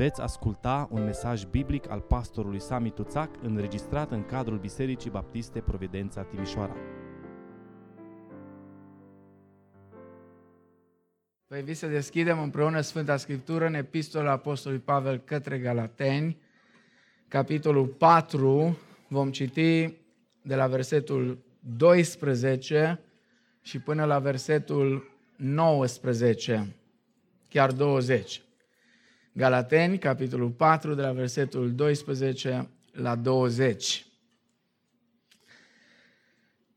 Veți asculta un mesaj biblic al pastorului Sami Tuțac înregistrat în cadrul Bisericii Baptiste Providența Timișoara. Vă invit să deschidem împreună Sfânta Scriptură în Epistola Apostolului Pavel către Galateni, capitolul 4, vom citi de la versetul 12 și până la versetul 19, chiar 20. Galateni, capitolul 4, de la versetul 12 la 20.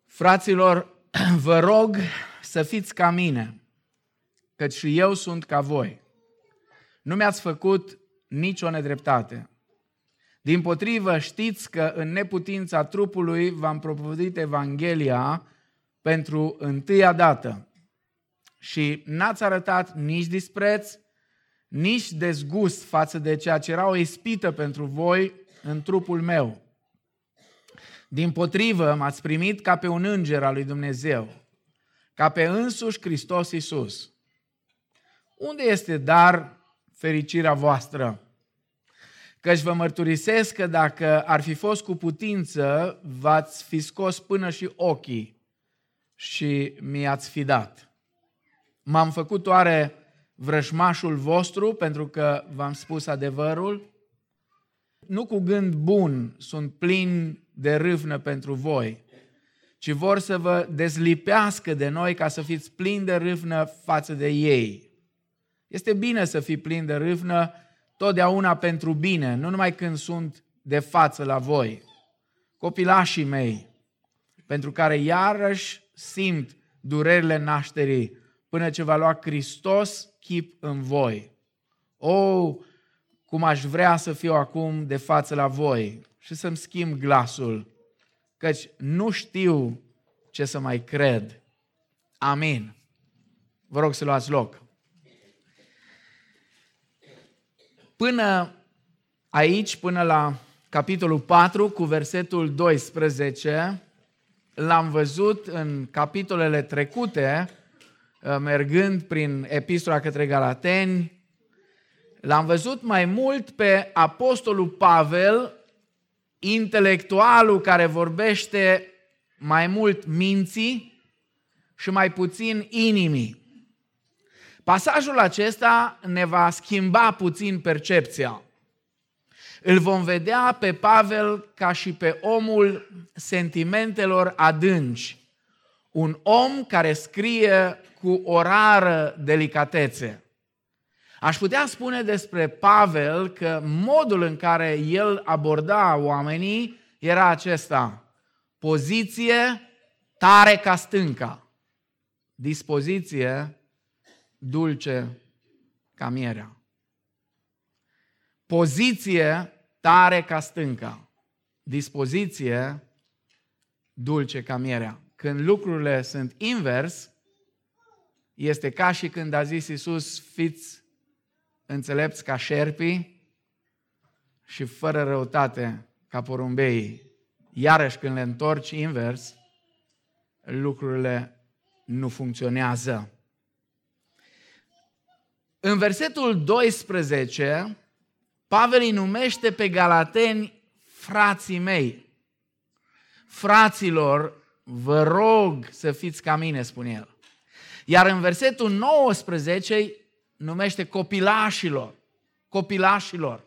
Fraților, vă rog să fiți ca mine, căci și eu sunt ca voi. Nu mi-ați făcut nicio nedreptate. Din potrivă, știți că în neputința trupului v-am propovădit Evanghelia pentru întâia dată. Și n-ați arătat nici dispreț, nici dezgust față de ceea ce era o ispită pentru voi în trupul meu. Din potrivă, m-ați primit ca pe un înger al lui Dumnezeu, ca pe însuși Hristos Iisus. Unde este dar fericirea voastră? Căci vă mărturisesc că dacă ar fi fost cu putință, v-ați fi scos până și ochii și mi-ați fi dat. M-am făcut oare vrășmașul vostru pentru că v-am spus adevărul? Nu cu gând bun sunt plin de râvnă pentru voi, ci vor să vă dezlipească de noi ca să fiți plini de râvnă față de ei. Este bine să fii plin de râvnă totdeauna pentru bine, nu numai când sunt de față la voi. Copilașii mei, pentru care iarăși simt durerile nașterii până ce va lua Hristos chip în voi. O, oh, cum aș vrea să fiu acum de față la voi și să-mi schimb glasul, căci nu știu ce să mai cred. Amin. Vă rog să luați loc. Până aici, până la capitolul 4, cu versetul 12, l-am văzut în capitolele trecute, Uh, mergând prin epistola către Galateni, l-am văzut mai mult pe apostolul Pavel, intelectualul care vorbește mai mult minții și mai puțin inimii. Pasajul acesta ne va schimba puțin percepția. Îl vom vedea pe Pavel ca și pe omul sentimentelor adânci. Un om care scrie cu o rară delicatețe. Aș putea spune despre Pavel că modul în care el aborda oamenii era acesta. Poziție tare ca stânca. Dispoziție dulce ca mierea. Poziție tare ca stânca. Dispoziție dulce ca mierea. Când lucrurile sunt invers, este ca și când a zis Iisus, fiți înțelepți ca șerpii și fără răutate ca porumbeii. Iarăși când le întorci invers, lucrurile nu funcționează. În versetul 12, Pavel îi numește pe galateni frații mei. Fraților, vă rog să fiți ca mine, spune el. Iar în versetul 19 numește copilașilor. Copilașilor.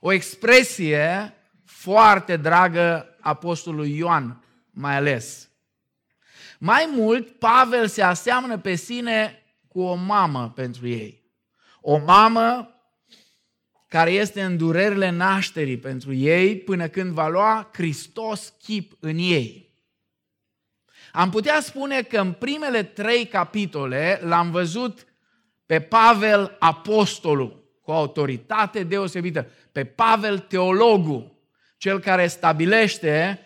O expresie foarte dragă apostolului Ioan, mai ales. Mai mult, Pavel se aseamnă pe sine cu o mamă pentru ei. O mamă care este în durerile nașterii pentru ei până când va lua Hristos chip în ei. Am putea spune că în primele trei capitole l-am văzut pe Pavel apostolul, cu autoritate deosebită, pe Pavel teologul, cel care stabilește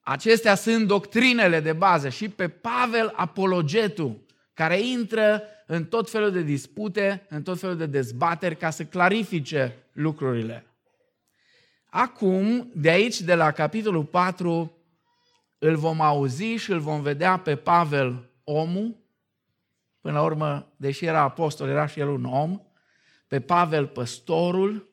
acestea sunt doctrinele de bază și pe Pavel apologetul, care intră în tot felul de dispute, în tot felul de dezbateri ca să clarifice lucrurile. Acum, de aici, de la capitolul 4, îl vom auzi și îl vom vedea pe Pavel omul, până la urmă, deși era apostol, era și el un om, pe Pavel păstorul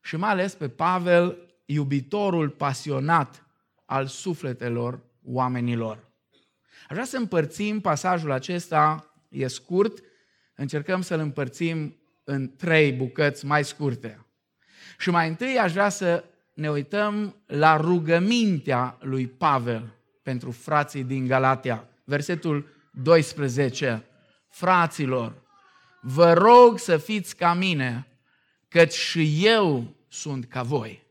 și mai ales pe Pavel iubitorul pasionat al sufletelor oamenilor. Aș vrea să împărțim pasajul acesta, e scurt, încercăm să-l împărțim în trei bucăți mai scurte. Și mai întâi aș vrea să ne uităm la rugămintea lui Pavel pentru frații din Galatia. Versetul 12. Fraților, vă rog să fiți ca mine, căci și eu sunt ca voi.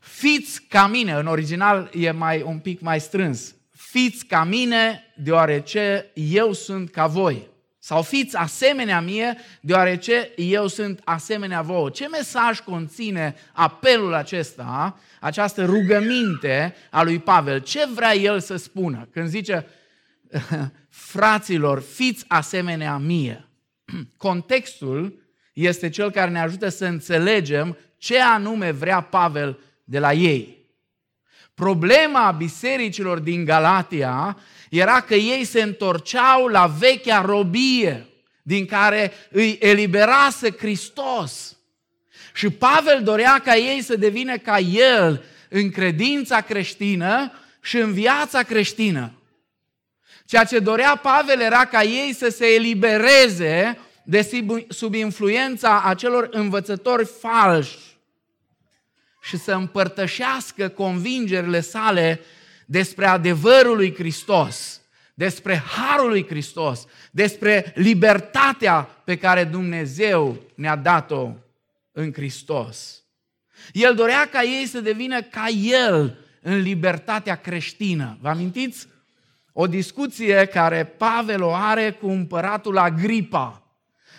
Fiți ca mine, în original e mai un pic mai strâns. Fiți ca mine, deoarece eu sunt ca voi. Sau fiți asemenea mie, deoarece eu sunt asemenea vouă. Ce mesaj conține apelul acesta, această rugăminte a lui Pavel? Ce vrea el să spună când zice, fraților, fiți asemenea mie? Contextul este cel care ne ajută să înțelegem ce anume vrea Pavel de la ei. Problema bisericilor din Galatia era că ei se întorceau la vechea robie din care îi eliberase Hristos. Și Pavel dorea ca ei să devină ca el în credința creștină și în viața creștină. Ceea ce dorea Pavel era ca ei să se elibereze de sub influența acelor învățători falși și să împărtășească convingerile sale despre adevărul lui Hristos, despre harul lui Hristos, despre libertatea pe care Dumnezeu ne-a dat-o în Hristos. El dorea ca ei să devină ca El în libertatea creștină. Vă amintiți? O discuție care Pavel o are cu împăratul Agripa.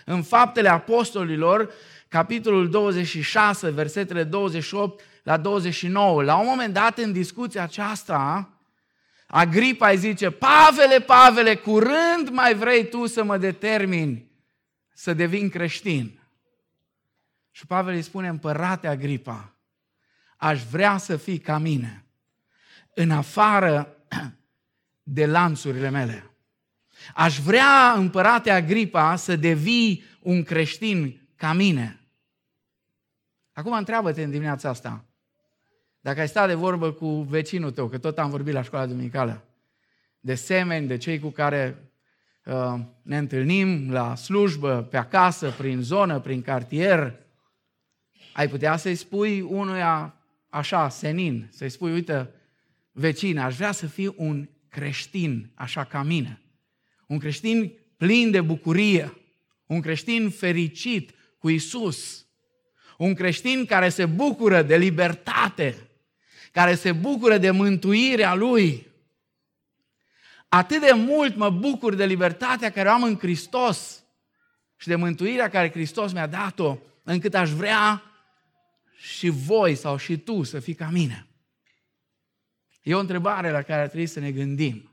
În faptele apostolilor, capitolul 26, versetele 28 la 29. La un moment dat, în discuția aceasta, Agripa îi zice, Pavele, Pavele, curând mai vrei tu să mă determini să devin creștin. Și Pavel îi spune, împărate Agripa, aș vrea să fii ca mine, în afară de lanțurile mele. Aș vrea, împărate Agripa, să devii un creștin ca mine. Acum întreabă-te în dimineața asta, dacă ai stat de vorbă cu vecinul tău, că tot am vorbit la școala duminicală, de semeni, de cei cu care uh, ne întâlnim la slujbă, pe acasă, prin zonă, prin cartier, ai putea să-i spui unuia așa, senin, să-i spui, uite, vecine, aș vrea să fiu un creștin așa ca mine. Un creștin plin de bucurie, un creștin fericit cu Isus, un creștin care se bucură de libertate, care se bucură de mântuirea Lui. Atât de mult mă bucur de libertatea care o am în Hristos și de mântuirea care Hristos mi-a dat-o, încât aș vrea și voi sau și tu să fii ca mine. E o întrebare la care trebuie să ne gândim.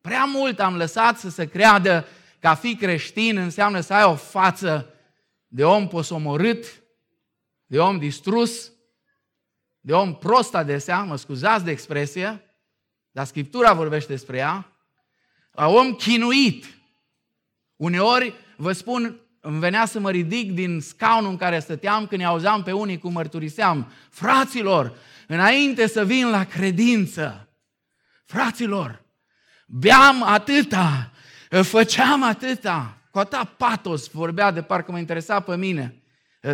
Prea mult am lăsat să se creadă că a fi creștin înseamnă să ai o față de om posomorât, de om distrus, de om prost adesea, mă scuzați de expresie, dar Scriptura vorbește despre ea, a om chinuit. Uneori, vă spun, îmi venea să mă ridic din scaunul în care stăteam când auzeam pe unii cum mărturiseam. Fraților, înainte să vin la credință, fraților, beam atâta, făceam atâta, cu atâta patos vorbea de parcă mă interesa pe mine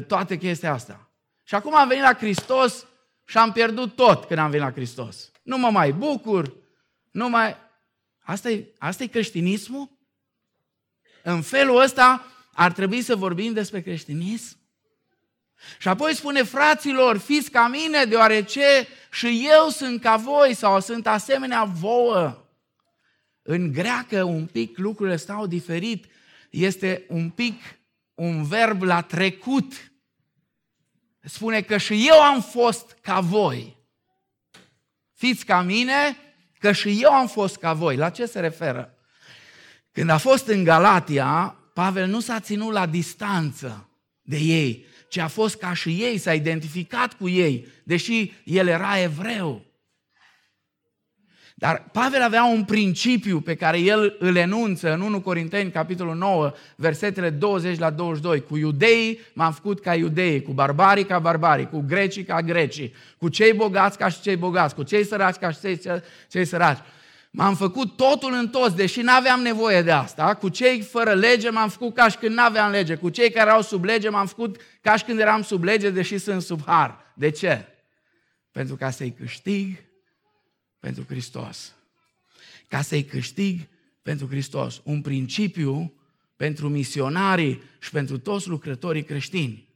toate chestia asta. Și acum am venit la Hristos și am pierdut tot când am venit la Hristos. Nu mă mai bucur, nu mai... Asta e, asta e creștinismul? În felul ăsta ar trebui să vorbim despre creștinism? Și apoi spune, fraților, fiți ca mine, deoarece și eu sunt ca voi sau sunt asemenea vouă. În greacă un pic lucrurile stau diferit. Este un pic un verb la trecut spune că și eu am fost ca voi. Fiți ca mine, că și eu am fost ca voi. La ce se referă? Când a fost în Galatia, Pavel nu s-a ținut la distanță de ei, ci a fost ca și ei, s-a identificat cu ei, deși el era evreu. Dar Pavel avea un principiu pe care el îl enunță în 1 Corinteni, capitolul 9, versetele 20 la 22. Cu iudeii m-am făcut ca iudeii, cu barbarii ca barbarii, cu grecii ca grecii, cu cei bogați ca și cei bogați, cu cei săraci ca și cei, cei săraci. M-am făcut totul în toți, deși nu aveam nevoie de asta. Cu cei fără lege m-am făcut ca și când nu aveam lege. Cu cei care erau sub lege m-am făcut ca și când eram sub lege, deși sunt sub har. De ce? Pentru ca să-i câștig pentru Hristos. Ca să-i câștig pentru Hristos. Un principiu pentru misionarii și pentru toți lucrătorii creștini.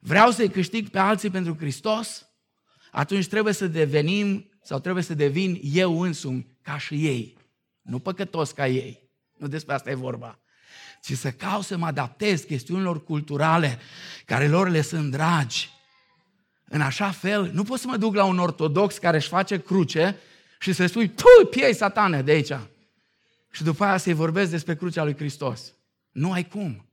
Vreau să-i câștig pe alții pentru Hristos? Atunci trebuie să devenim sau trebuie să devin eu însumi ca și ei. Nu păcătos ca ei. Nu despre asta e vorba. Ci să caut să mă adaptez chestiunilor culturale care lor le sunt dragi. În așa fel, nu pot să mă duc la un ortodox care își face cruce și să spui, tu, piei satane de aici. Și după aia să-i vorbesc despre crucea lui Hristos. Nu ai cum.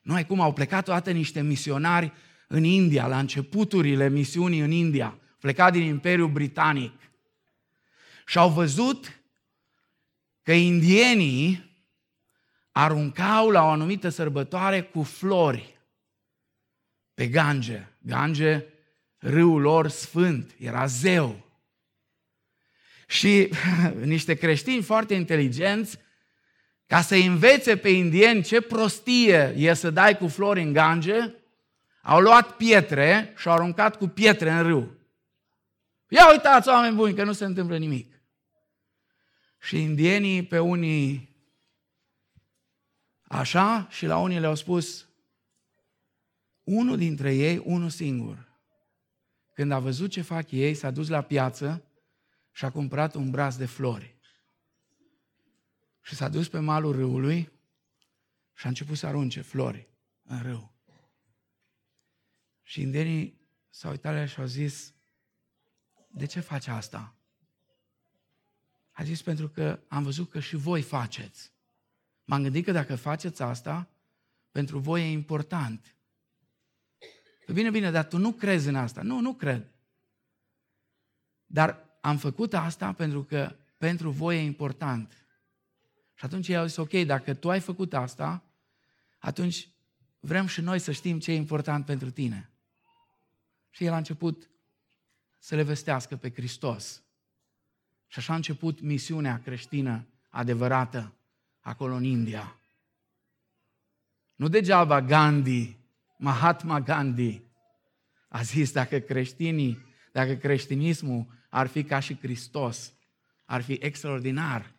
Nu ai cum. Au plecat toate niște misionari în India, la începuturile misiunii în India. Plecat din Imperiul Britanic. Și au văzut că indienii aruncau la o anumită sărbătoare cu flori pe Gange. Gange, râul lor sfânt, era zeu. Și niște creștini foarte inteligenți, ca să învețe pe indieni ce prostie e să dai cu flori în Gange, au luat pietre și au aruncat cu pietre în râu. Ia uitați, oameni buni, că nu se întâmplă nimic. Și indienii pe unii așa și la unii le-au spus unul dintre ei, unul singur. Când a văzut ce fac ei, s-a dus la piață și a cumpărat un braț de flori. Și s-a dus pe malul râului și a început să arunce flori în râu. Și indienii s-au uitat și au zis, de ce faci asta? A zis, pentru că am văzut că și voi faceți. M-am gândit că dacă faceți asta, pentru voi e important. Bine, bine, dar tu nu crezi în asta. Nu, nu cred. Dar am făcut asta pentru că pentru voi e important. Și atunci ei au zis, ok, dacă tu ai făcut asta, atunci vrem și noi să știm ce e important pentru tine. Și el a început să le vestească pe Hristos. Și așa a început misiunea creștină adevărată acolo în India. Nu degeaba Gandhi, Mahatma Gandhi, a zis dacă creștinii, dacă creștinismul ar fi ca și Hristos, ar fi extraordinar.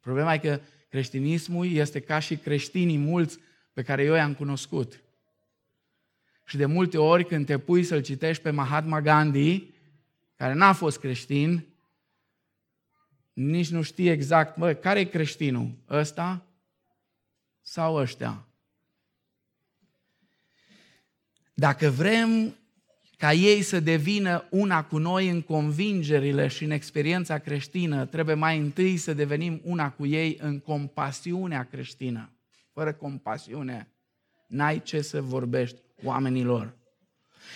Problema e că creștinismul este ca și creștinii mulți pe care eu i-am cunoscut. Și de multe ori când te pui să-l citești pe Mahatma Gandhi, care n-a fost creștin, nici nu știe exact, mă, care e creștinul? Ăsta sau ăștia? Dacă vrem ca ei să devină una cu noi în convingerile și în experiența creștină, trebuie mai întâi să devenim una cu ei în compasiunea creștină. Fără compasiune, n-ai ce să vorbești oamenilor.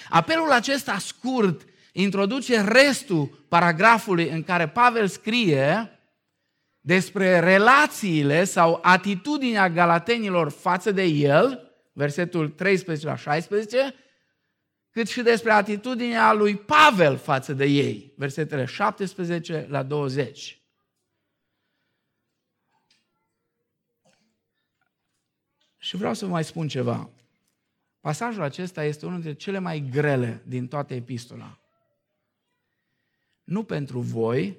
Apelul acesta scurt introduce restul paragrafului în care Pavel scrie despre relațiile sau atitudinea galatenilor față de el, versetul 13 la 16, cât și despre atitudinea lui Pavel față de ei, versetele 17 la 20. Și vreau să vă mai spun ceva. Pasajul acesta este unul dintre cele mai grele din toată epistola. Nu pentru voi,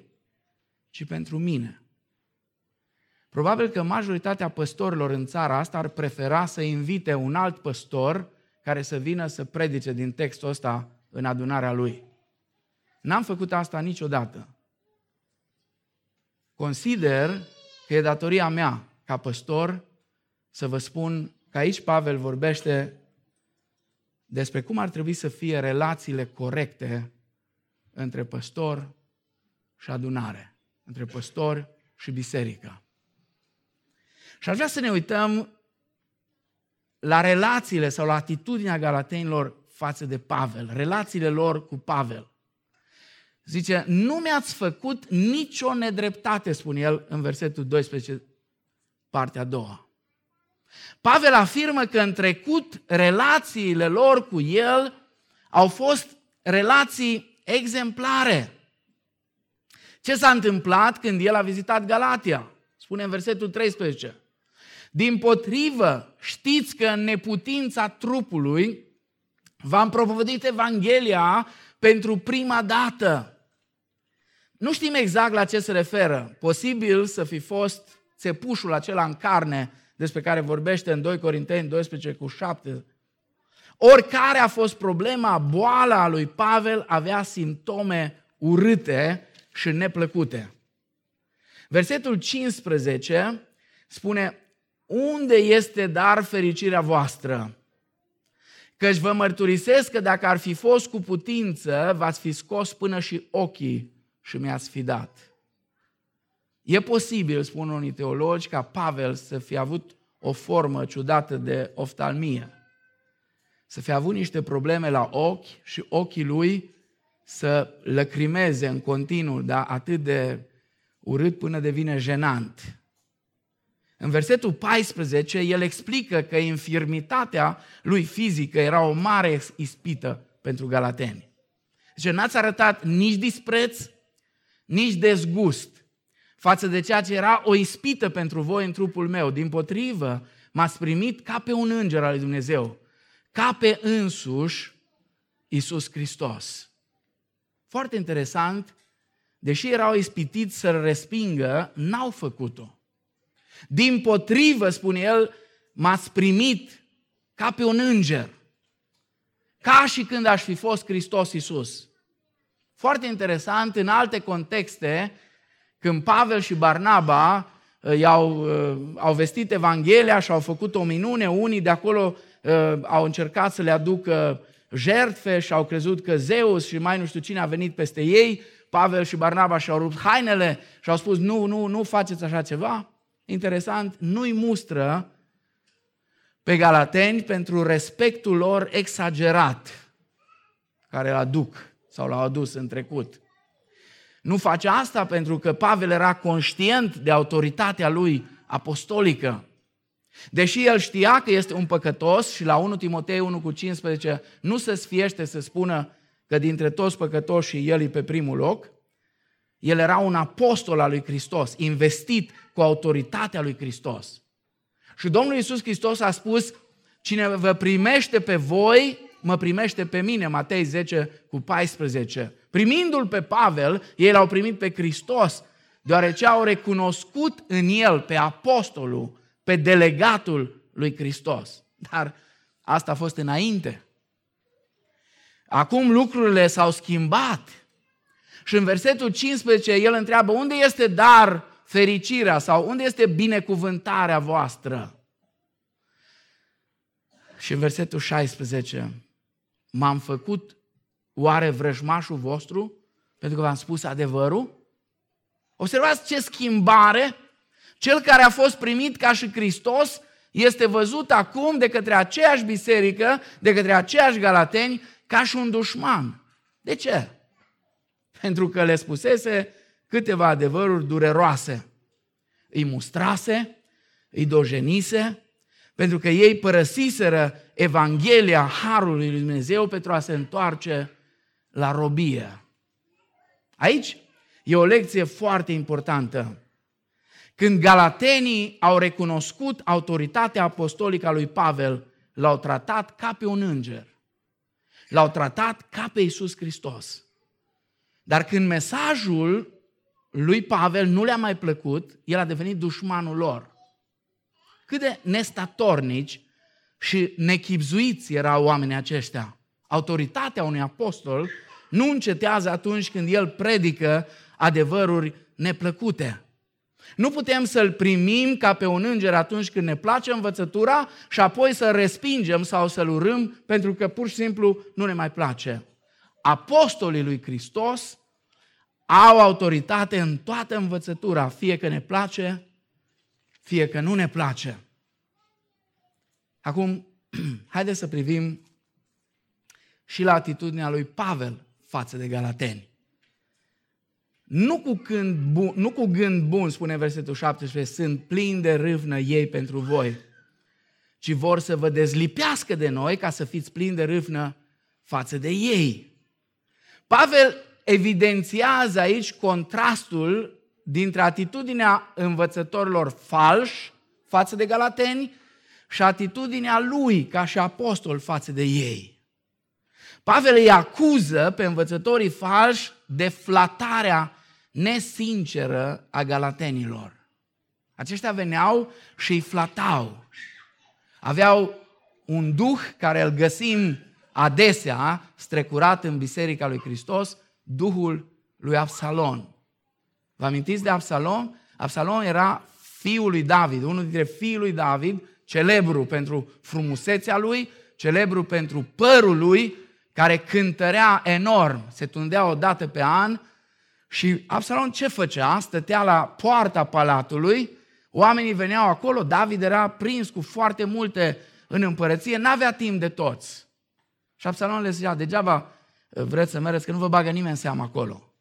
ci pentru mine. Probabil că majoritatea păstorilor în țara asta ar prefera să invite un alt păstor care să vină să predice din textul ăsta în adunarea lui. N-am făcut asta niciodată. Consider că e datoria mea ca păstor să vă spun că aici Pavel vorbește despre cum ar trebui să fie relațiile corecte între păstor și adunare, între păstor și biserică. Și aș vrea să ne uităm la relațiile sau la atitudinea galatenilor față de Pavel, relațiile lor cu Pavel. Zice, nu mi-ați făcut nicio nedreptate, spune el în versetul 12, partea a doua. Pavel afirmă că în trecut relațiile lor cu el au fost relații exemplare. Ce s-a întâmplat când el a vizitat Galatia? Spune în versetul 13. Din potrivă, știți că în neputința trupului v-am propovădit Evanghelia pentru prima dată. Nu știm exact la ce se referă. Posibil să fi fost țepușul acela în carne despre care vorbește în 2 Corinteni 12 cu 7. Oricare a fost problema, boala lui Pavel avea simptome urâte și neplăcute. Versetul 15 spune, unde este dar fericirea voastră? Căci vă mărturisesc că dacă ar fi fost cu putință, v-ați fi scos până și ochii și mi-ați fi dat. E posibil, spun unii teologi, ca Pavel să fie avut o formă ciudată de oftalmie. Să fie avut niște probleme la ochi și ochii lui să lăcrimeze în continuu, dar atât de urât până devine jenant. În versetul 14, el explică că infirmitatea lui fizică era o mare ispită pentru galateni. Deci n-ați arătat nici dispreț, nici dezgust față de ceea ce era o ispită pentru voi în trupul meu. Din potrivă, m-ați primit ca pe un înger al lui Dumnezeu, ca pe însuși Iisus Hristos. Foarte interesant, deși erau ispitiți să-l respingă, n-au făcut-o. Din potrivă, spune el, m-ați primit ca pe un înger. Ca și când aș fi fost Hristos Iisus. Foarte interesant, în alte contexte, când Pavel și Barnaba uh, i-au, uh, au vestit Evanghelia și au făcut o minune, unii de acolo uh, au încercat să le aducă jertfe și au crezut că Zeus și mai nu știu cine a venit peste ei, Pavel și Barnaba și-au rupt hainele și au spus nu, nu, nu faceți așa ceva. Interesant, nu-i mustră pe galateni pentru respectul lor exagerat care îl aduc sau l-au adus în trecut. Nu face asta pentru că Pavel era conștient de autoritatea lui apostolică. Deși el știa că este un păcătos și la 1 Timotei 1 cu 15 nu se sfiește să spună că dintre toți păcătoși el e pe primul loc, el era un apostol al lui Hristos, investit cu autoritatea lui Hristos. Și Domnul Iisus Hristos a spus, cine vă primește pe voi, mă primește pe mine, Matei 10 cu 14. Primindu-l pe Pavel, ei l-au primit pe Hristos, deoarece au recunoscut în el pe apostolul, pe delegatul lui Hristos. Dar asta a fost înainte. Acum lucrurile s-au schimbat. Și în versetul 15 el întreabă unde este dar fericirea sau unde este binecuvântarea voastră? Și în versetul 16 m-am făcut oare vrăjmașul vostru pentru că v-am spus adevărul? Observați ce schimbare! Cel care a fost primit ca și Hristos este văzut acum de către aceeași biserică, de către aceiași galateni, ca și un dușman. De ce? Pentru că le spusese câteva adevăruri dureroase. Îi mustrase, îi dojenise, pentru că ei părăsiseră Evanghelia Harului lui Dumnezeu pentru a se întoarce la robie. Aici e o lecție foarte importantă. Când galatenii au recunoscut autoritatea apostolică a lui Pavel, l-au tratat ca pe un înger. L-au tratat ca pe Iisus Hristos. Dar când mesajul lui Pavel nu le-a mai plăcut, el a devenit dușmanul lor. Cât de nestatornici și nechipzuiți erau oamenii aceștia. Autoritatea unui apostol nu încetează atunci când el predică adevăruri neplăcute. Nu putem să-l primim ca pe un înger atunci când ne place învățătura și apoi să respingem sau să-l urâm pentru că pur și simplu nu ne mai place. Apostolii lui Hristos au autoritate în toată învățătura, fie că ne place, fie că nu ne place. Acum, haideți să privim și la atitudinea lui Pavel față de galateni. nu cu, gând bun, nu cu gând bun, spune versetul 17, sunt plini de râvnă ei pentru voi, ci vor să vă dezlipească de noi ca să fiți plini de râvnă față de ei. Pavel evidențiază aici contrastul dintre atitudinea învățătorilor falși față de galateni și atitudinea lui ca și apostol față de ei. Pavel îi acuză pe învățătorii falși de flatarea nesinceră a galatenilor. Aceștia veneau și îi flatau. Aveau un duh care îl găsim adesea strecurat în Biserica lui Hristos, duhul lui Absalon. Vă amintiți de Absalom? Absalom era fiul lui David, unul dintre fiii lui David, celebru pentru frumusețea lui, celebru pentru părul lui, care cântărea enorm, se tundea o dată pe an și Absalom ce făcea? Stătea la poarta palatului, oamenii veneau acolo, David era prins cu foarte multe în împărăție, n-avea timp de toți. Și Absalom le zicea, degeaba vreți să mergeți, că nu vă bagă nimeni în seamă acolo.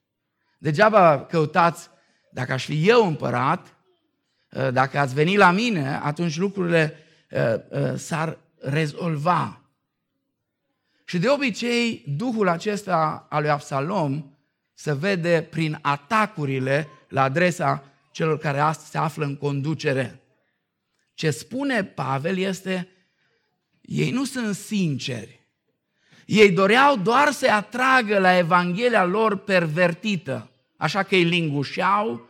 Degeaba căutați, dacă aș fi eu împărat, ă, dacă ați venit la mine, atunci lucrurile ă, ă, s-ar rezolva. Și de obicei, duhul acesta al lui Absalom se vede prin atacurile la adresa celor care astăzi se află în conducere. Ce spune Pavel este, ei nu sunt sinceri. Ei doreau doar să-i atragă la Evanghelia lor pervertită, așa că îi lingușeau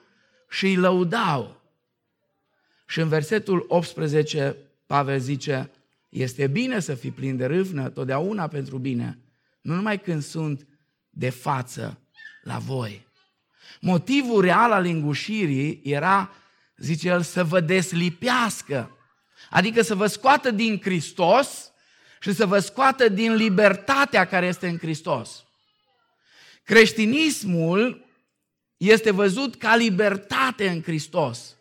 și îi lăudau. Și în versetul 18, Pavel zice, este bine să fii plin de râvnă, totdeauna pentru bine, nu numai când sunt de față la voi. Motivul real al lingușirii era, zice el, să vă deslipească, adică să vă scoată din Hristos și să vă scoată din libertatea care este în Hristos. Creștinismul este văzut ca libertate în Hristos.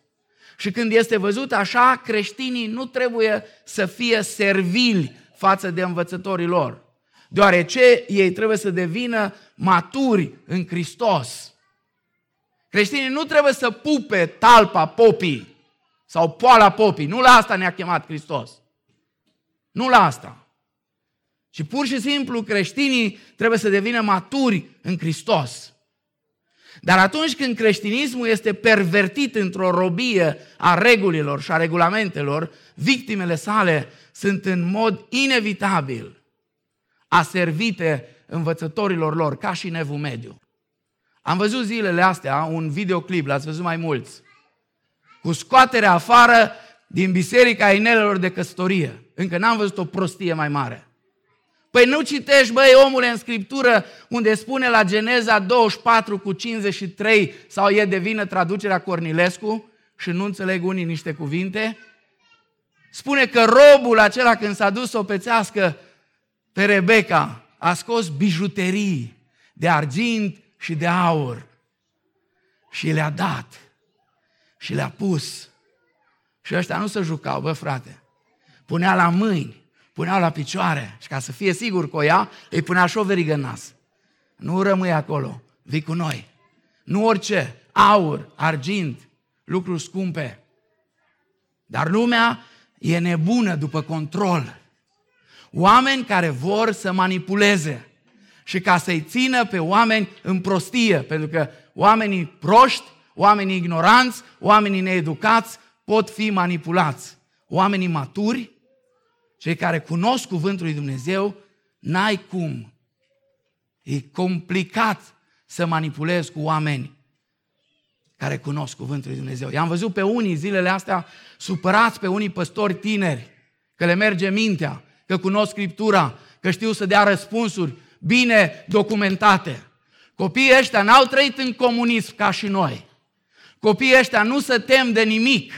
Și când este văzut așa, creștinii nu trebuie să fie servili față de învățătorii lor, deoarece ei trebuie să devină maturi în Hristos. Creștinii nu trebuie să pupe talpa popii sau poala popii. Nu la asta ne-a chemat Hristos. Nu la asta. Și pur și simplu creștinii trebuie să devină maturi în Hristos. Dar atunci când creștinismul este pervertit într-o robie a regulilor și a regulamentelor, victimele sale sunt în mod inevitabil aservite învățătorilor lor, ca și Nevu Mediu. Am văzut zilele astea un videoclip, l-ați văzut mai mulți, cu scoaterea afară din biserica inelelor de căsătorie. Încă n-am văzut o prostie mai mare. Păi nu citești, băi, omule, în Scriptură, unde spune la Geneza 24 cu 53, sau e de vină traducerea Cornilescu și nu înțeleg unii niște cuvinte? Spune că robul acela când s-a dus să o pețească pe Rebecca, a scos bijuterii de argint și de aur și le-a dat și le-a pus. Și ăștia nu se jucau, bă frate. Punea la mâini puneau la picioare și ca să fie sigur că o ia, îi punea și o verigă în nas. Nu rămâi acolo, vii cu noi. Nu orice, aur, argint, lucruri scumpe. Dar lumea e nebună după control. Oameni care vor să manipuleze și ca să-i țină pe oameni în prostie, pentru că oamenii proști, oamenii ignoranți, oamenii needucați pot fi manipulați. Oamenii maturi cei care cunosc cuvântul lui Dumnezeu, n-ai cum. E complicat să manipulezi cu oameni care cunosc cuvântul lui Dumnezeu. I-am văzut pe unii zilele astea supărați pe unii păstori tineri, că le merge mintea, că cunosc Scriptura, că știu să dea răspunsuri bine documentate. Copiii ăștia n-au trăit în comunism ca și noi. Copiii ăștia nu se tem de nimic.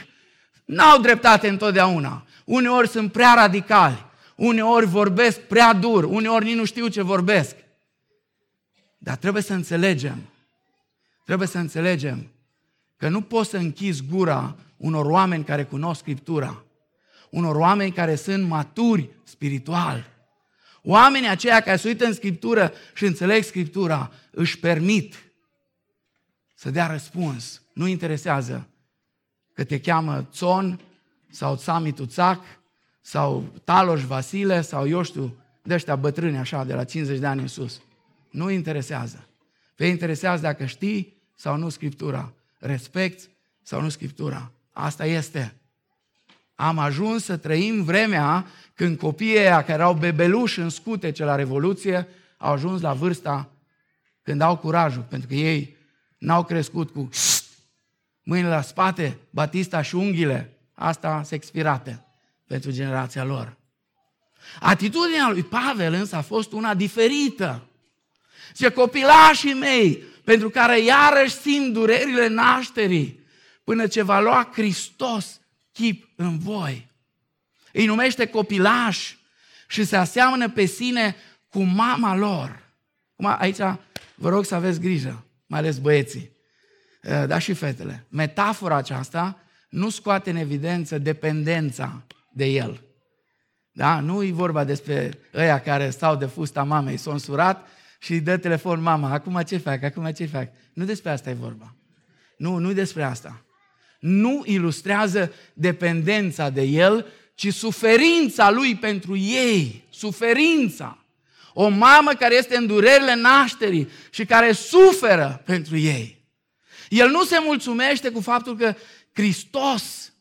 N-au dreptate întotdeauna. Uneori sunt prea radicali, uneori vorbesc prea dur, uneori nici nu știu ce vorbesc. Dar trebuie să înțelegem, trebuie să înțelegem că nu poți să închizi gura unor oameni care cunosc Scriptura, unor oameni care sunt maturi spiritual. Oamenii aceia care se uită în Scriptură și înțeleg Scriptura își permit să dea răspuns. Nu interesează că te cheamă Țon sau Țami Tuțac sau Taloș Vasile sau eu știu, de ăștia bătrâni așa, de la 50 de ani în sus. Nu interesează. Pe interesează dacă știi sau nu Scriptura, respecti sau nu Scriptura. Asta este. Am ajuns să trăim vremea când copiii aia care erau bebeluși în scutece la Revoluție au ajuns la vârsta când au curajul, pentru că ei n-au crescut cu mâinile la spate, batista și unghiile. Asta se expirate pentru generația lor. Atitudinea lui Pavel însă a fost una diferită. Ce copilașii mei, pentru care iarăși simt durerile nașterii, până ce va lua Hristos chip în voi. Îi numește copilași și se aseamănă pe sine cu mama lor. Acum, aici vă rog să aveți grijă, mai ales băieții, eh, dar și fetele. Metafora aceasta nu scoate în evidență dependența de el. Da? Nu e vorba despre ăia care stau de fusta mamei, s-au însurat și îi dă telefon mama, acum ce fac, acum ce fac. Nu despre asta e vorba. Nu, nu despre asta. Nu ilustrează dependența de el, ci suferința lui pentru ei. Suferința. O mamă care este în durerile nașterii și care suferă pentru ei. El nu se mulțumește cu faptul că Hristos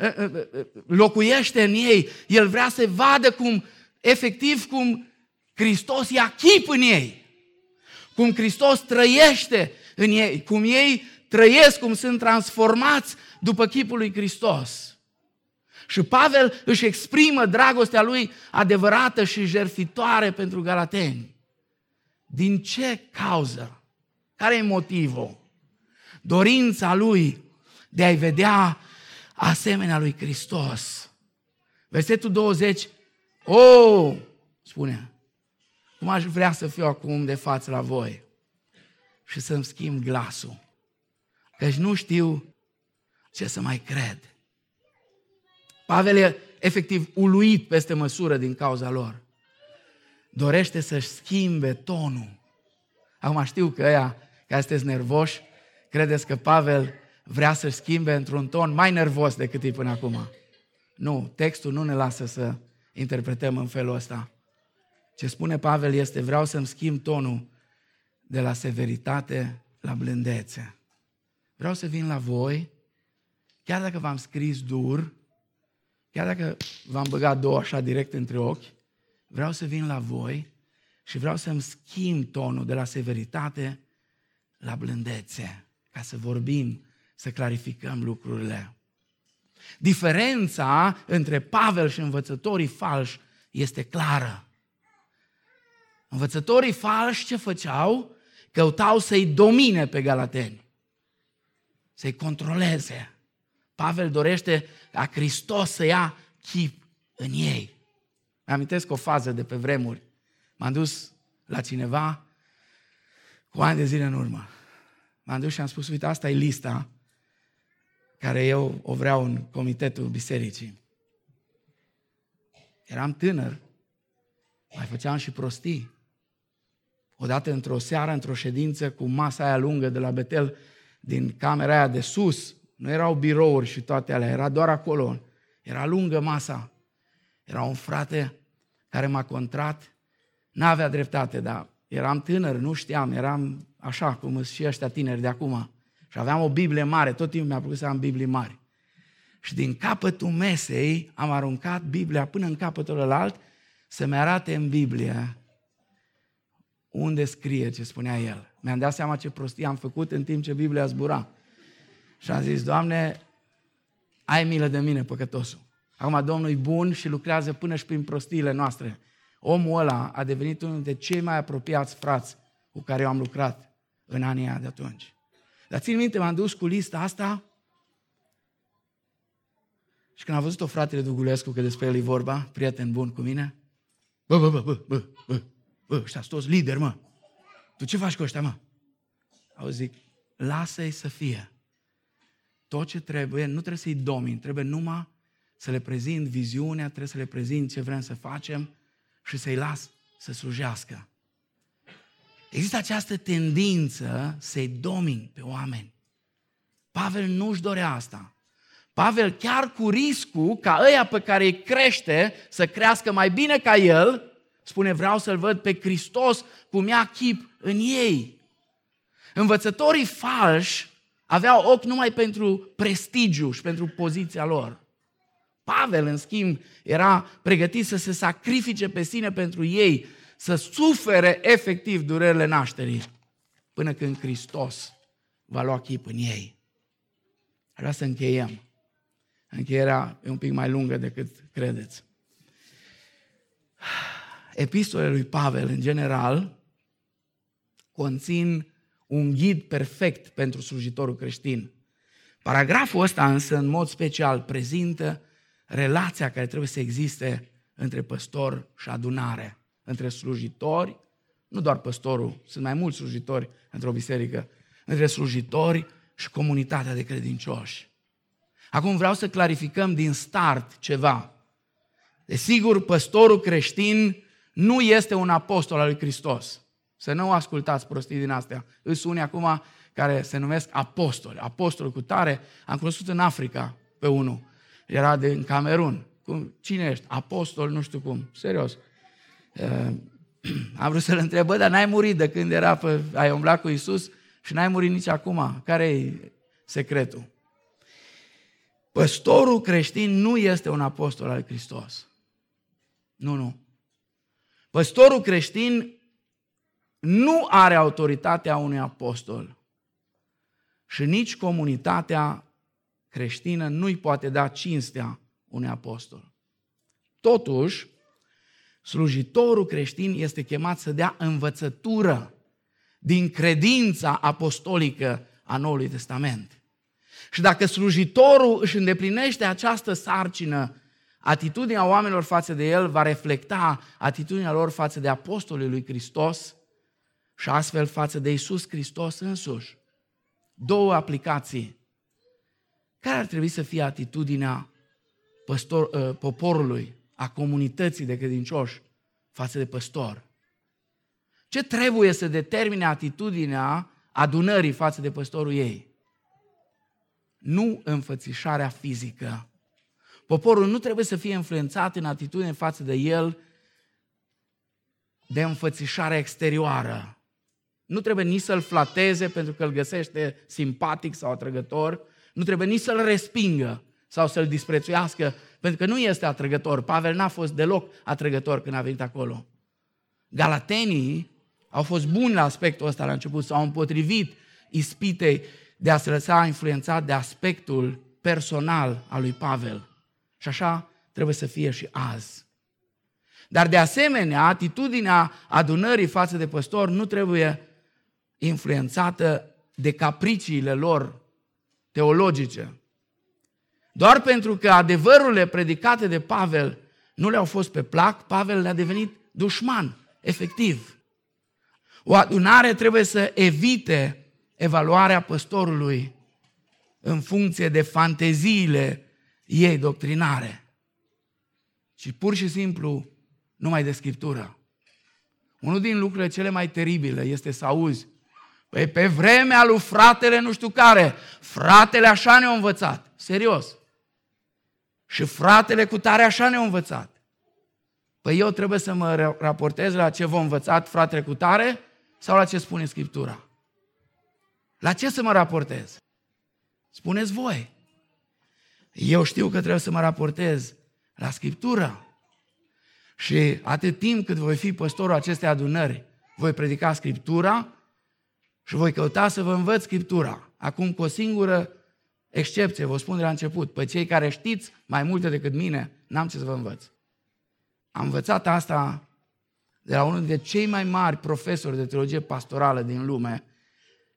ă, ă, ă, locuiește în ei. El vrea să vadă cum, efectiv, cum Hristos ia chip în ei. Cum Hristos trăiește în ei. Cum ei trăiesc, cum sunt transformați după chipul lui Hristos. Și Pavel își exprimă dragostea lui adevărată și jertfitoare pentru galateni. Din ce cauză? Care e motivul? Dorința lui de a-i vedea asemenea lui Hristos. Versetul 20. O, oh, spune, cum aș vrea să fiu acum de față la voi și să-mi schimb glasul. Căci nu știu ce să mai cred. Pavel e efectiv uluit peste măsură din cauza lor. Dorește să-și schimbe tonul. Acum știu că ăia care sunteți nervoși, credeți că Pavel vrea să-și schimbe într-un ton mai nervos decât e până acum. Nu, textul nu ne lasă să interpretăm în felul ăsta. Ce spune Pavel este, vreau să-mi schimb tonul de la severitate la blândețe. Vreau să vin la voi, chiar dacă v-am scris dur, chiar dacă v-am băgat două așa direct între ochi, vreau să vin la voi și vreau să-mi schimb tonul de la severitate la blândețe, ca să vorbim, să clarificăm lucrurile. Diferența între Pavel și învățătorii falși este clară. Învățătorii falși ce făceau? Căutau să-i domine pe galateni să-i controleze. Pavel dorește ca Hristos să ia chip în ei. Îmi amintesc o fază de pe vremuri. M-am dus la cineva cu ani de zile în urmă. M-am dus și am spus, uite, asta e lista care eu o vreau în comitetul bisericii. Eram tânăr, mai făceam și prostii. Odată într-o seară, într-o ședință cu masa aia lungă de la Betel, din camera aia de sus, nu erau birouri și toate alea, era doar acolo. Era lungă masa. Era un frate care m-a contrat, n-avea dreptate, dar eram tânăr, nu știam, eram așa cum sunt și ăștia tineri de acum. Și aveam o Biblie mare, tot timpul mi-a plăcut să am Biblie mari. Și din capătul mesei am aruncat Biblia până în capătul ălalt să-mi arate în Biblie unde scrie ce spunea el. Mi-am dat seama ce prostie am făcut în timp ce Biblia zbura. Și am zis, Doamne, ai milă de mine, păcătosul. Acum Domnul e bun și lucrează până și prin prostiile noastre. Omul ăla a devenit unul dintre cei mai apropiați frați cu care eu am lucrat în anii de atunci. Dar țin minte, m-am dus cu lista asta și când am văzut-o fratele Dugulescu, că despre el e vorba, prieten bun cu mine, bă, bă, bă, bă, bă, bă, bă, ăștia sunt toți lideri, mă. Tu ce faci cu ăștia, mă? Au zic, lasă-i să fie. Tot ce trebuie, nu trebuie să-i domini, trebuie numai să le prezint viziunea, trebuie să le prezint ce vrem să facem și să-i las să slujească. Există această tendință să-i domini pe oameni. Pavel nu-și dorea asta. Pavel chiar cu riscul ca ăia pe care îi crește să crească mai bine ca el, spune vreau să-L văd pe Hristos cum ia chip în ei. Învățătorii falși aveau ochi numai pentru prestigiu și pentru poziția lor. Pavel, în schimb, era pregătit să se sacrifice pe sine pentru ei, să sufere efectiv durerile nașterii, până când Hristos va lua chip în ei. Vreau să încheiem. Încheierea e un pic mai lungă decât credeți. Epistolele lui Pavel, în general, conțin un ghid perfect pentru slujitorul creștin. Paragraful ăsta însă, în mod special, prezintă relația care trebuie să existe între păstor și adunare, între slujitori, nu doar păstorul, sunt mai mulți slujitori într-o biserică, între slujitori și comunitatea de credincioși. Acum vreau să clarificăm din start ceva. Desigur, păstorul creștin nu este un apostol al lui Hristos. Să nu ascultați prostii din astea. Îs unii acum care se numesc apostoli. Apostol cu tare. Am cunoscut în Africa pe unul. Era din Camerun. Cum, cine ești? Apostol, nu știu cum. Serios. Uh, am vrut să-l întreb, dar n-ai murit de când era pe, ai umblat cu Isus și n-ai murit nici acum. Care e secretul? Păstorul creștin nu este un apostol al Hristos. Nu, nu. Păstorul creștin nu are autoritatea unui apostol și nici comunitatea creștină nu-i poate da cinstea unui apostol. Totuși, slujitorul creștin este chemat să dea învățătură din credința apostolică a Noului Testament. Și dacă slujitorul își îndeplinește această sarcină, atitudinea oamenilor față de el va reflecta atitudinea lor față de apostolii lui Hristos și astfel față de Isus Hristos însuși. Două aplicații. Care ar trebui să fie atitudinea păstor, ă, poporului, a comunității de credincioși față de păstor? Ce trebuie să determine atitudinea adunării față de păstorul ei? Nu înfățișarea fizică. Poporul nu trebuie să fie influențat în atitudine față de el de înfățișarea exterioară. Nu trebuie nici să-l flateze pentru că îl găsește simpatic sau atrăgător, nu trebuie nici să-l respingă sau să-l disprețuiască, pentru că nu este atrăgător. Pavel n-a fost deloc atrăgător când a venit acolo. Galatenii au fost buni la aspectul ăsta la început, s-au împotrivit ispitei de a se lăsa influențat de aspectul personal al lui Pavel. Și așa trebuie să fie și azi. Dar de asemenea, atitudinea adunării față de păstor nu trebuie influențată de capriciile lor teologice. Doar pentru că adevărurile predicate de Pavel nu le-au fost pe plac, Pavel le-a devenit dușman, efectiv. O adunare trebuie să evite evaluarea păstorului în funcție de fanteziile ei doctrinare, ci pur și simplu numai de Scriptură. Unul din lucrurile cele mai teribile este să auzi Păi pe vremea lui fratele nu știu care, fratele așa ne-a învățat. Serios. Și fratele cu tare așa ne-a învățat. Păi eu trebuie să mă raportez la ce v-a învățat fratele cu tare sau la ce spune Scriptura? La ce să mă raportez? Spuneți voi. Eu știu că trebuie să mă raportez la Scriptură. Și atât timp cât voi fi păstorul acestei adunări, voi predica Scriptura și voi căuta să vă învăț Scriptura. Acum cu o singură excepție, vă spun de la început, pe cei care știți mai multe decât mine, n-am ce să vă învăț. Am învățat asta de la unul dintre cei mai mari profesori de teologie pastorală din lume.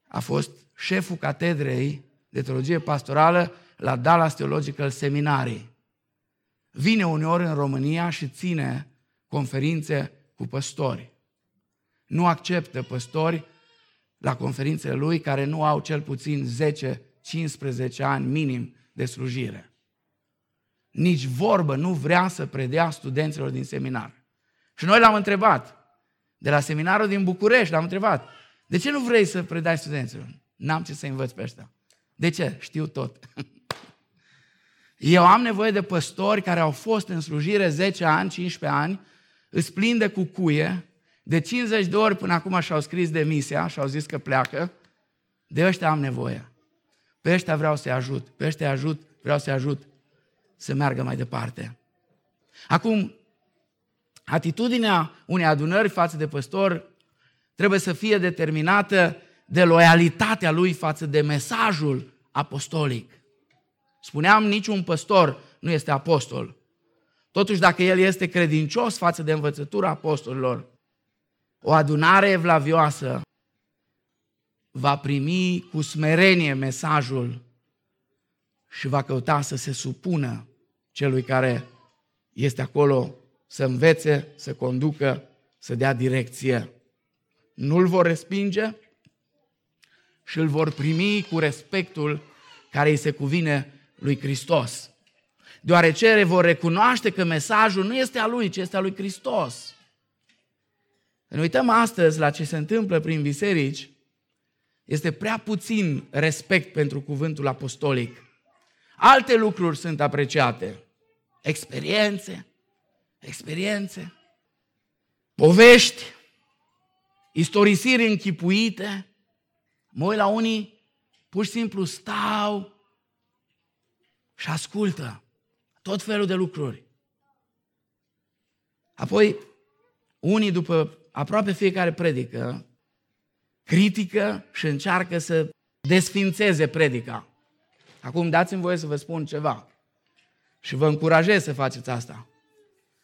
A fost șeful catedrei de teologie pastorală la Dallas Theological Seminary. Vine uneori în România și ține conferințe cu păstori. Nu acceptă păstori la conferințele lui care nu au cel puțin 10-15 ani minim de slujire. Nici vorbă nu vrea să predea studenților din seminar. Și noi l-am întrebat, de la seminarul din București, l-am întrebat, de ce nu vrei să predai studenților? N-am ce să învăț pe ăștia. De ce? Știu tot. Eu am nevoie de păstori care au fost în slujire 10 ani, 15 ani, îți plin de cucuie, de 50 de ori până acum și-au scris demisia și au zis că pleacă, de ăștia am nevoie. Pe ăștia vreau să-i ajut, pe ăștia ajut, vreau să-i ajut să meargă mai departe. Acum, atitudinea unei adunări față de păstor trebuie să fie determinată de loialitatea lui față de mesajul apostolic. Spuneam, niciun păstor nu este apostol. Totuși, dacă el este credincios față de învățătura apostolilor, o adunare evlavioasă va primi cu smerenie mesajul și va căuta să se supună celui care este acolo să învețe, să conducă, să dea direcție. Nu-l vor respinge și îl vor primi cu respectul care îi se cuvine lui Hristos. Deoarece vor recunoaște că mesajul nu este a lui, ci este a lui Hristos. Ne uităm astăzi la ce se întâmplă prin biserici, este prea puțin respect pentru cuvântul apostolic. Alte lucruri sunt apreciate. Experiențe, experiențe, povești, istorisiri închipuite. Mă uit la unii, pur și simplu stau și ascultă tot felul de lucruri. Apoi, unii după aproape fiecare predică, critică și încearcă să desfințeze predica. Acum dați-mi voie să vă spun ceva. Și vă încurajez să faceți asta.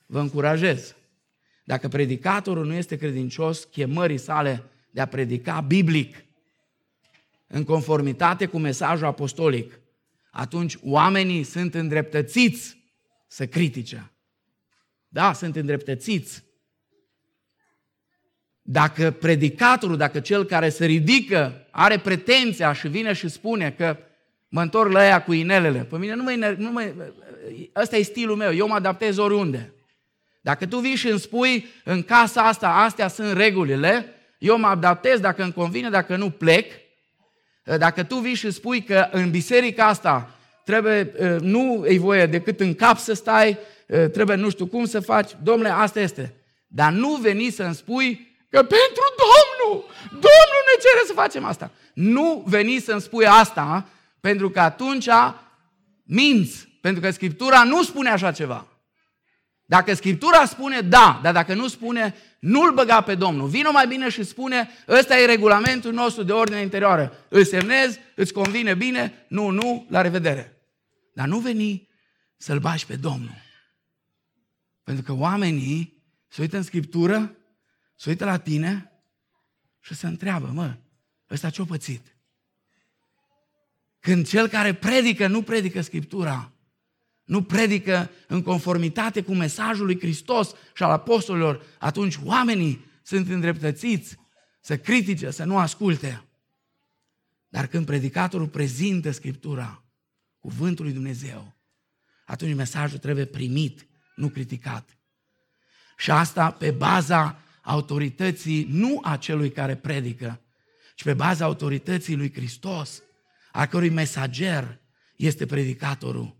Vă încurajez. Dacă predicatorul nu este credincios chemării sale de a predica biblic, în conformitate cu mesajul apostolic, atunci oamenii sunt îndreptățiți să critique. Da, sunt îndreptățiți. Dacă predicatorul, dacă cel care se ridică are pretenția și vine și spune că mă întorc la ea cu inelele, pe mine nu mă, nu mă, ăsta e stilul meu, eu mă adaptez oriunde. Dacă tu vii și îmi spui în casa asta, astea sunt regulile, eu mă adaptez dacă îmi convine, dacă nu plec, dacă tu vii și spui că în biserica asta trebuie, nu e voie decât în cap să stai, trebuie nu știu cum să faci, domnule, asta este. Dar nu veni să-mi spui că pentru Domnul, Domnul ne cere să facem asta. Nu veni să-mi spui asta, pentru că atunci minți, pentru că Scriptura nu spune așa ceva. Dacă Scriptura spune, da, dar dacă nu spune, nu-l băga pe Domnul. Vino mai bine și spune, ăsta e regulamentul nostru de ordine interioară. Îl semnezi, îți convine bine, nu, nu, la revedere. Dar nu veni să-l bagi pe Domnul. Pentru că oamenii se uită în Scriptură, se uită la tine și se întreabă, mă, ăsta ce-a pățit? Când cel care predică nu predică Scriptura, nu predică în conformitate cu mesajul lui Hristos și al apostolilor, atunci oamenii sunt îndreptățiți să critique, să nu asculte. Dar când predicatorul prezintă Scriptura, cuvântul lui Dumnezeu, atunci mesajul trebuie primit, nu criticat. Și asta pe baza autorității nu a celui care predică, ci pe baza autorității lui Hristos, a cărui mesager este predicatorul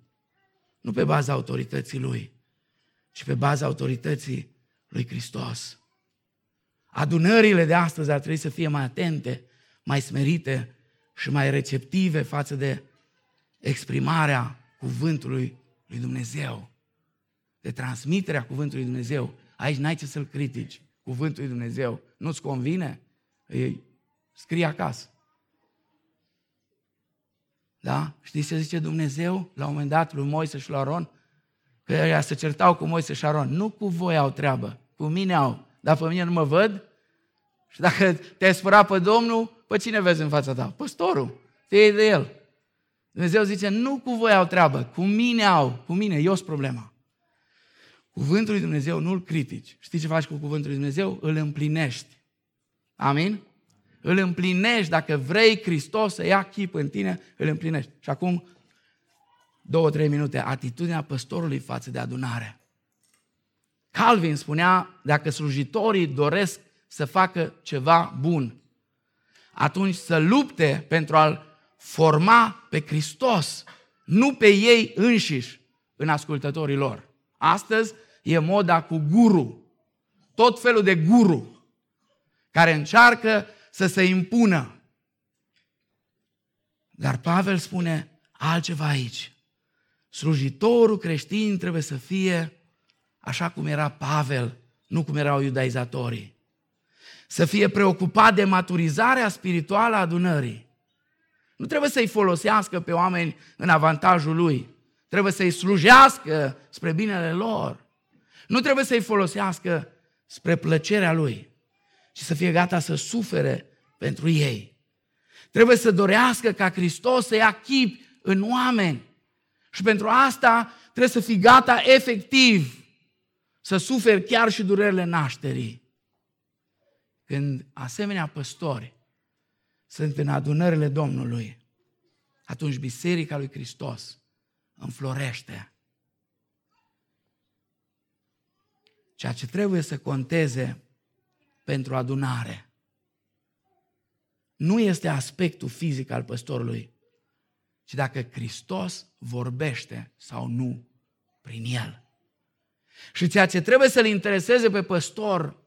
nu pe baza autorității lui, ci pe baza autorității lui Hristos. Adunările de astăzi ar trebui să fie mai atente, mai smerite și mai receptive față de exprimarea cuvântului lui Dumnezeu, de transmiterea cuvântului lui Dumnezeu. Aici n-ai ce să-l critici. Cuvântul lui Dumnezeu nu-ți convine? Ei, scrie acasă. Da? Știți ce zice Dumnezeu la un moment dat lui Moise și lui Aron? Că ea se certau cu Moise și Aron. Nu cu voi au treabă, cu mine au. Dar pe mine nu mă văd? Și dacă te-ai spărat pe Domnul, pe cine vezi în fața ta? Păstorul. Te de el. Dumnezeu zice, nu cu voi au treabă, cu mine au, cu mine, eu sunt problema. Cuvântul lui Dumnezeu nu-l critici. Știi ce faci cu cuvântul lui Dumnezeu? Îl împlinești. Amin? îl împlinești, dacă vrei Hristos să ia chip în tine, îl împlinești. Și acum, două, trei minute, atitudinea păstorului față de adunare. Calvin spunea, dacă slujitorii doresc să facă ceva bun, atunci să lupte pentru a-L forma pe Hristos, nu pe ei înșiși în ascultătorii lor. Astăzi e moda cu guru, tot felul de guru care încearcă să se impună. Dar Pavel spune altceva aici. Slujitorul creștin trebuie să fie așa cum era Pavel, nu cum erau iudaizatorii. Să fie preocupat de maturizarea spirituală a adunării. Nu trebuie să-i folosească pe oameni în avantajul lui. Trebuie să-i slujească spre binele lor. Nu trebuie să-i folosească spre plăcerea lui, ci să fie gata să sufere pentru ei. Trebuie să dorească ca Hristos să ia chip în oameni. Și pentru asta trebuie să fii gata efectiv să suferi chiar și durerile nașterii. Când asemenea păstori sunt în adunările Domnului, atunci Biserica lui Hristos înflorește. Ceea ce trebuie să conteze pentru adunare nu este aspectul fizic al păstorului, ci dacă Hristos vorbește sau nu prin el. Și ceea ce trebuie să-l intereseze pe păstor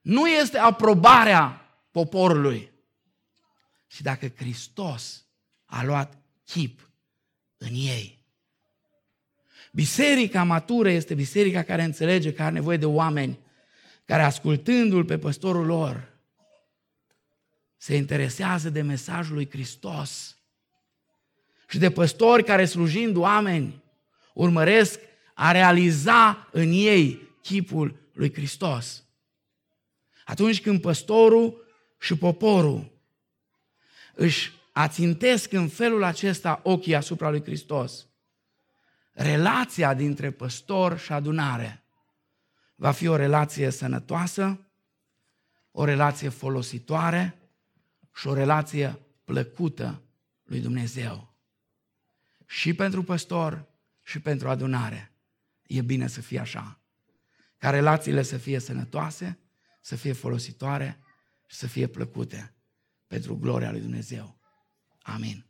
nu este aprobarea poporului, ci dacă Hristos a luat chip în ei. Biserica matură este biserica care înțelege că are nevoie de oameni care ascultându-l pe păstorul lor se interesează de mesajul lui Hristos și de păstori care slujind oameni urmăresc a realiza în ei chipul lui Hristos. Atunci când păstorul și poporul își ațintesc în felul acesta ochii asupra lui Hristos, relația dintre păstor și adunare va fi o relație sănătoasă, o relație folositoare și o relație plăcută lui Dumnezeu. Și pentru păstor și pentru adunare. E bine să fie așa. Ca relațiile să fie sănătoase, să fie folositoare și să fie plăcute pentru gloria lui Dumnezeu. Amin.